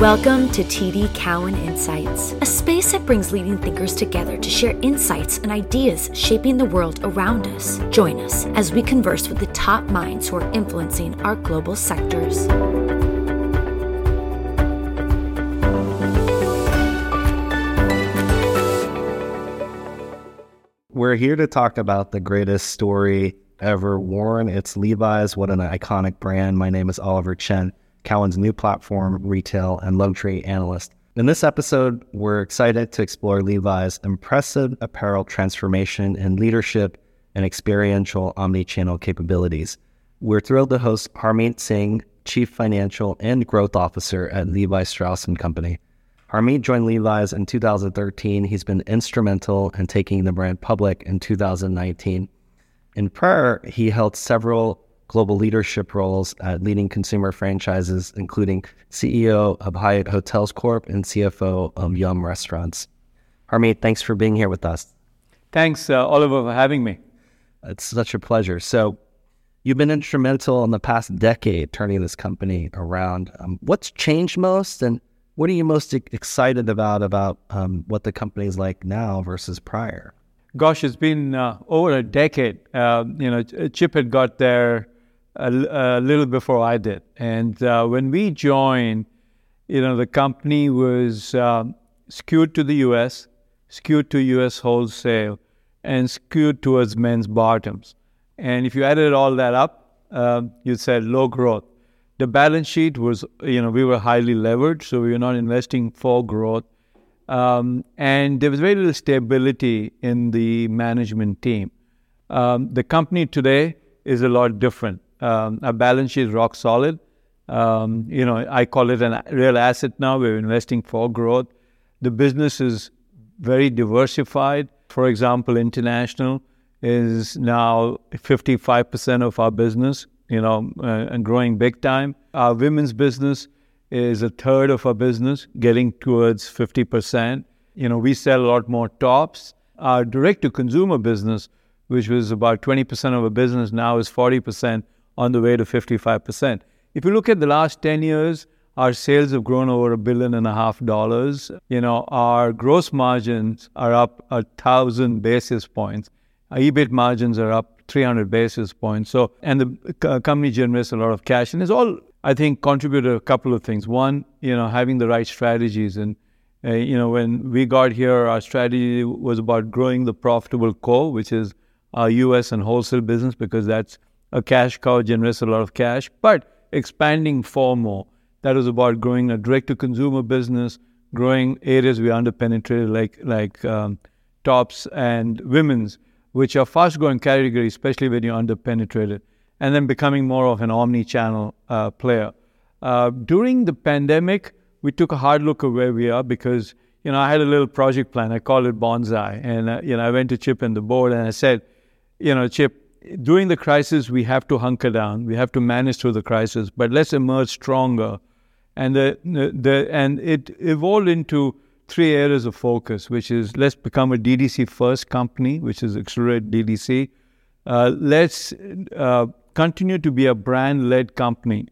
Welcome to TD Cowen Insights, a space that brings leading thinkers together to share insights and ideas shaping the world around us. Join us as we converse with the top minds who are influencing our global sectors. We're here to talk about the greatest story ever worn. It's Levi's. What an iconic brand. My name is Oliver Chen. Cowen's new platform, retail, and luxury analyst. In this episode, we're excited to explore Levi's impressive apparel transformation in leadership and experiential omni-channel capabilities. We're thrilled to host Harmit Singh, Chief Financial and Growth Officer at Levi Strauss & Company. Harmit joined Levi's in 2013. He's been instrumental in taking the brand public in 2019. In prior, he held several global leadership roles at leading consumer franchises, including CEO of Hyatt Hotels Corp and CFO of Yum Restaurants. Harmit, thanks for being here with us. Thanks, uh, Oliver, for having me. It's such a pleasure. So, you've been instrumental in the past decade turning this company around. Um, what's changed most, and what are you most excited about about um, what the company is like now versus prior? Gosh, it's been uh, over a decade. Uh, you know, Chip had got there a, a little before I did. And uh, when we joined, you know, the company was um, skewed to the U.S., skewed to U.S. wholesale, and skewed towards men's bottoms. And if you added all that up, um, you'd say low growth. The balance sheet was, you know, we were highly leveraged, so we were not investing for growth. Um, and there was very little stability in the management team. Um, the company today is a lot different. Um, our balance sheet is rock solid. Um, you know, I call it a real asset now. We're investing for growth. The business is very diversified. For example, international is now 55% of our business, you know, uh, and growing big time. Our women's business is a third of our business, getting towards 50%. You know, we sell a lot more tops. Our direct to consumer business, which was about 20% of our business, now is 40% on the way to 55%. If you look at the last 10 years, our sales have grown over a billion and a half dollars. You know, our gross margins are up a thousand basis points. Our EBIT margins are up 300 basis points. So, and the company generates a lot of cash, and it's all I think contributed a couple of things. One, you know, having the right strategies, and uh, you know, when we got here, our strategy was about growing the profitable core, which is our U.S. and wholesale business, because that's a cash cow generates a lot of cash, but expanding for more. That was about growing a direct-to-consumer business, growing areas we underpenetrated, like like um, tops and women's, which are fast-growing categories, especially when you're underpenetrated, and then becoming more of an omni-channel uh, player. Uh, during the pandemic, we took a hard look at where we are because you know I had a little project plan. I called it bonsai, and uh, you know I went to Chip and the board, and I said, you know, Chip, during the crisis, we have to hunker down. We have to manage through the crisis, but let's emerge stronger. And the, the and it evolved into three areas of focus, which is let's become a DTC first company, which is accelerate DTC. Uh, let's uh, continue to be a brand led company,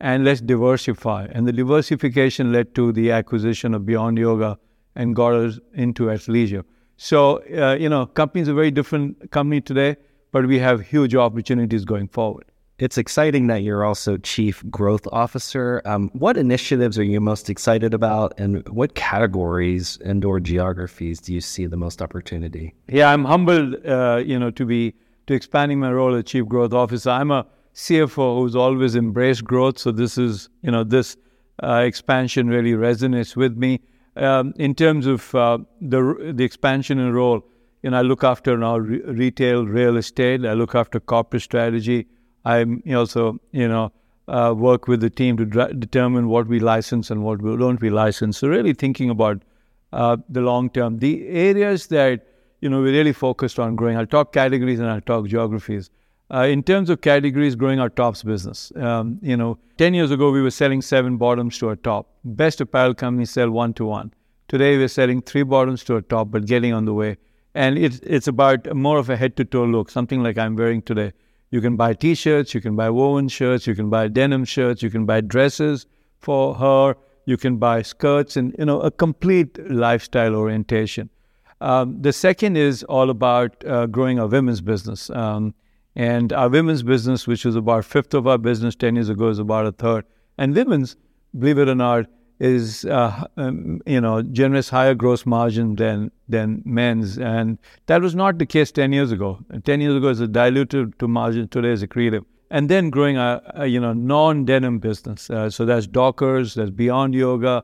and let's diversify. And the diversification led to the acquisition of Beyond Yoga and got us into athleisure. So uh, you know, company's a very different company today but we have huge opportunities going forward. It's exciting that you're also Chief Growth Officer. Um, what initiatives are you most excited about, and what categories and/or geographies do you see the most opportunity? Yeah, I'm humbled, uh, you know, to be to expanding my role as Chief Growth Officer. I'm a CFO who's always embraced growth, so this is, you know, this uh, expansion really resonates with me. Um, in terms of uh, the the expansion and role, you know, I look after now re- retail real estate. I look after corporate strategy. I also, you know, uh, work with the team to dra- determine what we license and what we don't we license. So really thinking about uh, the long term. The areas that you know we really focused on growing. I'll talk categories and I'll talk geographies. Uh, in terms of categories, growing our tops business. Um, you know, ten years ago we were selling seven bottoms to a top. Best apparel companies sell one to one. Today we're selling three bottoms to a top, but getting on the way and it's it's about more of a head to toe look, something like I'm wearing today. You can buy T-shirts, you can buy woven shirts, you can buy denim shirts, you can buy dresses for her. you can buy skirts, and you know a complete lifestyle orientation. Um, the second is all about uh, growing our women's business. Um, and our women's business, which was about a fifth of our business 10 years ago, is about a third. And women's, believe it or not, is uh, um, you know generates higher gross margin than than men's, and that was not the case ten years ago. Ten years ago, it's a dilutive to margin. Today, is accretive. And then growing a, a you know non denim business. Uh, so that's Dockers, that's Beyond Yoga,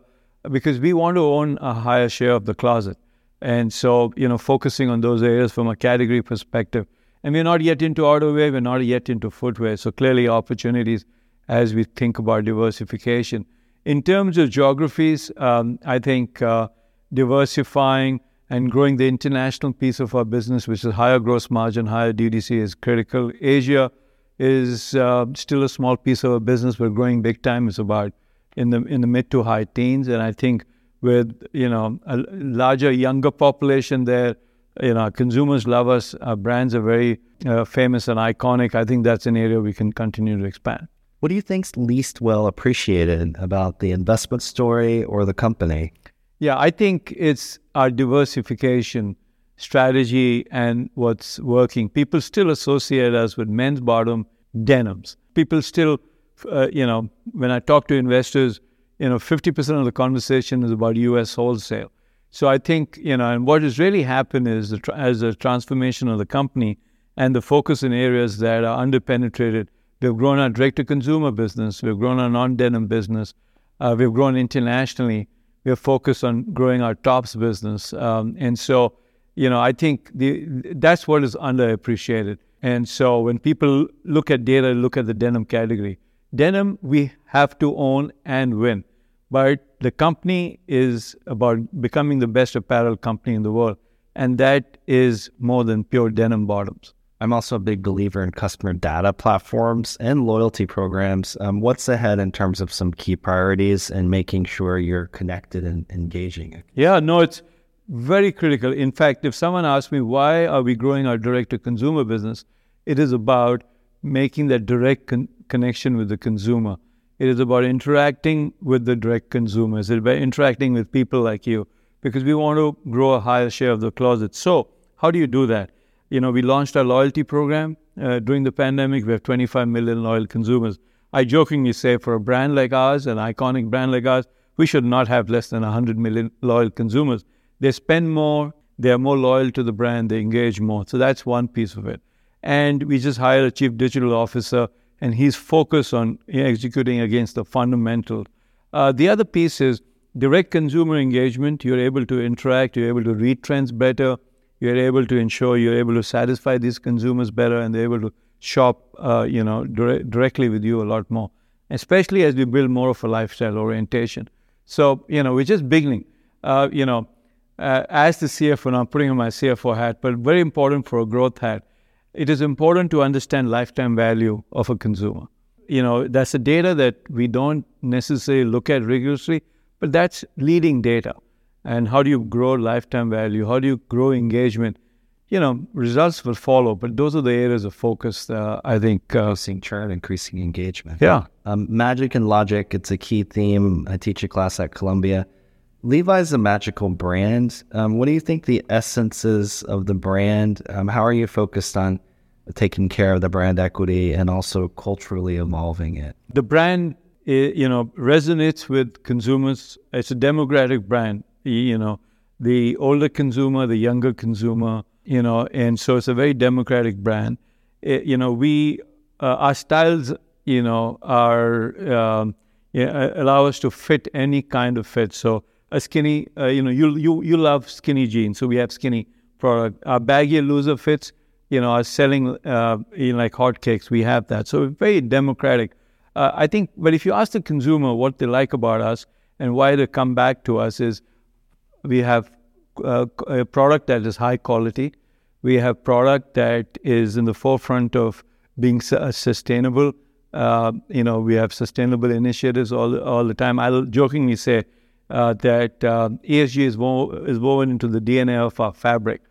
because we want to own a higher share of the closet. And so you know focusing on those areas from a category perspective. And we're not yet into outerwear, we're not yet into footwear. So clearly opportunities as we think about diversification. In terms of geographies, um, I think uh, diversifying and growing the international piece of our business, which is higher gross margin, higher DTC, is critical. Asia is uh, still a small piece of our business. We're growing big time. It's about in the in the mid to high teens, and I think with you know a larger younger population there, you know consumers love us. Our brands are very uh, famous and iconic. I think that's an area we can continue to expand. What do you think's least well appreciated about the investment story or the company? Yeah, I think it's our diversification strategy and what's working. People still associate us with men's bottom denims. People still, uh, you know, when I talk to investors, you know, 50% of the conversation is about U.S. wholesale. So I think, you know, and what has really happened is the, as a transformation of the company and the focus in areas that are underpenetrated We've grown our direct to consumer business. We've grown our non denim business. Uh, we've grown internationally. We're focused on growing our tops business. Um, and so, you know, I think the, that's what is underappreciated. And so when people look at data, look at the denim category, denim we have to own and win. But the company is about becoming the best apparel company in the world. And that is more than pure denim bottoms. I'm also a big believer in customer data platforms and loyalty programs. Um, what's ahead in terms of some key priorities and making sure you're connected and engaging? Yeah, no, it's very critical. In fact, if someone asks me why are we growing our direct to consumer business, it is about making that direct con- connection with the consumer. It is about interacting with the direct consumers. It's about interacting with people like you because we want to grow a higher share of the closet. So, how do you do that? You know, we launched our loyalty program uh, during the pandemic. We have 25 million loyal consumers. I jokingly say for a brand like ours, an iconic brand like ours, we should not have less than 100 million loyal consumers. They spend more, they're more loyal to the brand, they engage more. So that's one piece of it. And we just hired a chief digital officer, and he's focused on executing against the fundamentals. Uh, the other piece is direct consumer engagement. You're able to interact, you're able to read trends better, you're able to ensure you're able to satisfy these consumers better and they're able to shop, uh, you know, dire- directly with you a lot more, especially as we build more of a lifestyle orientation. So, you know, we're just beginning. Uh, you know, uh, as the CFO, now I'm putting on my CFO hat, but very important for a growth hat, it is important to understand lifetime value of a consumer. You know, that's the data that we don't necessarily look at rigorously, but that's leading data and how do you grow lifetime value? How do you grow engagement? You know, results will follow, but those are the areas of focus. Uh, I think uh, increasing churn, increasing engagement. Yeah, um, magic and logic. It's a key theme. I teach a class at Columbia. Levi's a magical brand. Um, what do you think the essence is of the brand? Um, how are you focused on taking care of the brand equity and also culturally evolving it? The brand, eh, you know, resonates with consumers. It's a democratic brand you know, the older consumer, the younger consumer, you know, and so it's a very democratic brand. It, you know, we, uh, our styles, you know, are, um, allow us to fit any kind of fit. So a skinny, uh, you know, you, you, you love skinny jeans, so we have skinny product. Our baggy loser fits, you know, are selling uh, you know, like hotcakes. We have that. So very democratic. Uh, I think, but if you ask the consumer what they like about us and why they come back to us is we have uh, a product that is high quality. We have product that is in the forefront of being uh, sustainable. Uh, you know, we have sustainable initiatives all all the time. I'll jokingly say uh, that uh, ESG is, wo- is woven into the DNA of our fabric.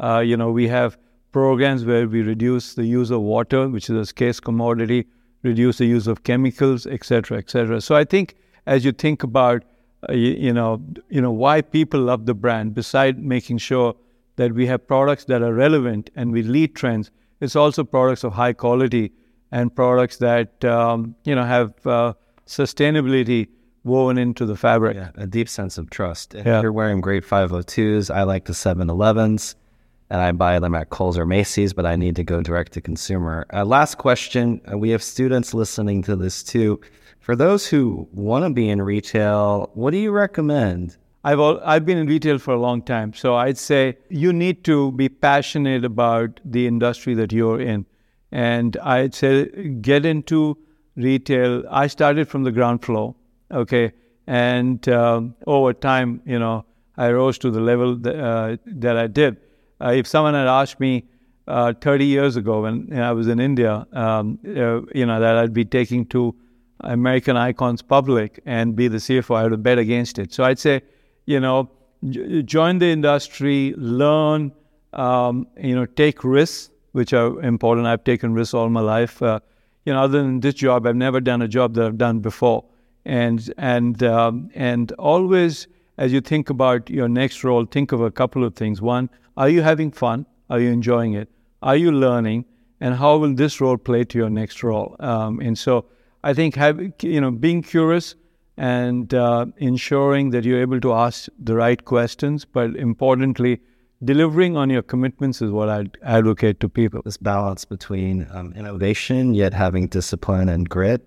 Uh, you know, we have programs where we reduce the use of water, which is a scarce commodity, reduce the use of chemicals, etc., etc. So I think as you think about you, you, know, you know why people love the brand. Beside making sure that we have products that are relevant and we lead trends, it's also products of high quality and products that um, you know have uh, sustainability woven into the fabric. Yeah, a deep sense of trust. If Yeah. you're wearing great 502s, I like the 711s, and I buy them at Kohl's or Macy's, but I need to go direct to consumer. Uh, last question. Uh, we have students listening to this too. For those who want to be in retail, what do you recommend? I've al- I've been in retail for a long time, so I'd say you need to be passionate about the industry that you're in, and I'd say get into retail. I started from the ground floor, okay, and um, over time, you know, I rose to the level that, uh, that I did. Uh, if someone had asked me uh, 30 years ago when I was in India, um, uh, you know, that I'd be taking to American Icons public and be the CFO, I would bet against it. So I'd say, you know, j- join the industry, learn, um, you know, take risks, which are important. I've taken risks all my life. Uh, you know, other than this job, I've never done a job that I've done before. And and um, and always, as you think about your next role, think of a couple of things. One, are you having fun? Are you enjoying it? Are you learning? And how will this role play to your next role? Um, and so, I think having you know being curious and uh, ensuring that you're able to ask the right questions, but importantly, delivering on your commitments is what I'd advocate to people. This balance between um, innovation, yet having discipline and grit,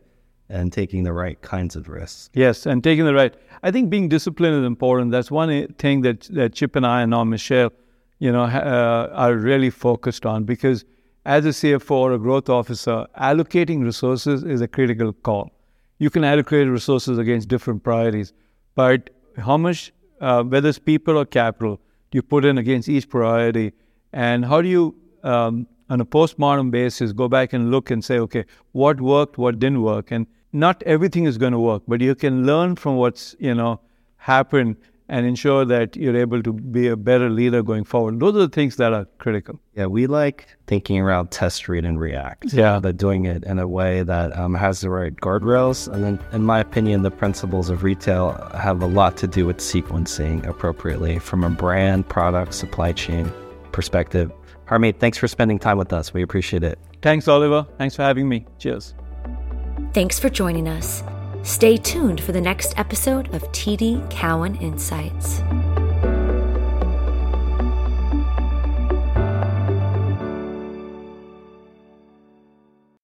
and taking the right kinds of risks. Yes, and taking the right. I think being disciplined is important. That's one thing that that Chip and I and now Michelle, you know, uh, are really focused on because as a CFO or a growth officer, allocating resources is a critical call. You can allocate resources against different priorities, but how much, uh, whether it's people or capital, do you put in against each priority, and how do you um, on a postmortem basis, go back and look and say, okay, what worked, what didn't work, and not everything is going to work, but you can learn from what's you know happened and ensure that you're able to be a better leader going forward. Those are the things that are critical. Yeah, we like thinking around test, read, and react. Yeah. But doing it in a way that um, has the right guardrails. And then, in my opinion, the principles of retail have a lot to do with sequencing appropriately from a brand, product, supply chain perspective. Harmit, thanks for spending time with us. We appreciate it. Thanks, Oliver. Thanks for having me. Cheers. Thanks for joining us. Stay tuned for the next episode of TD Cowen Insights.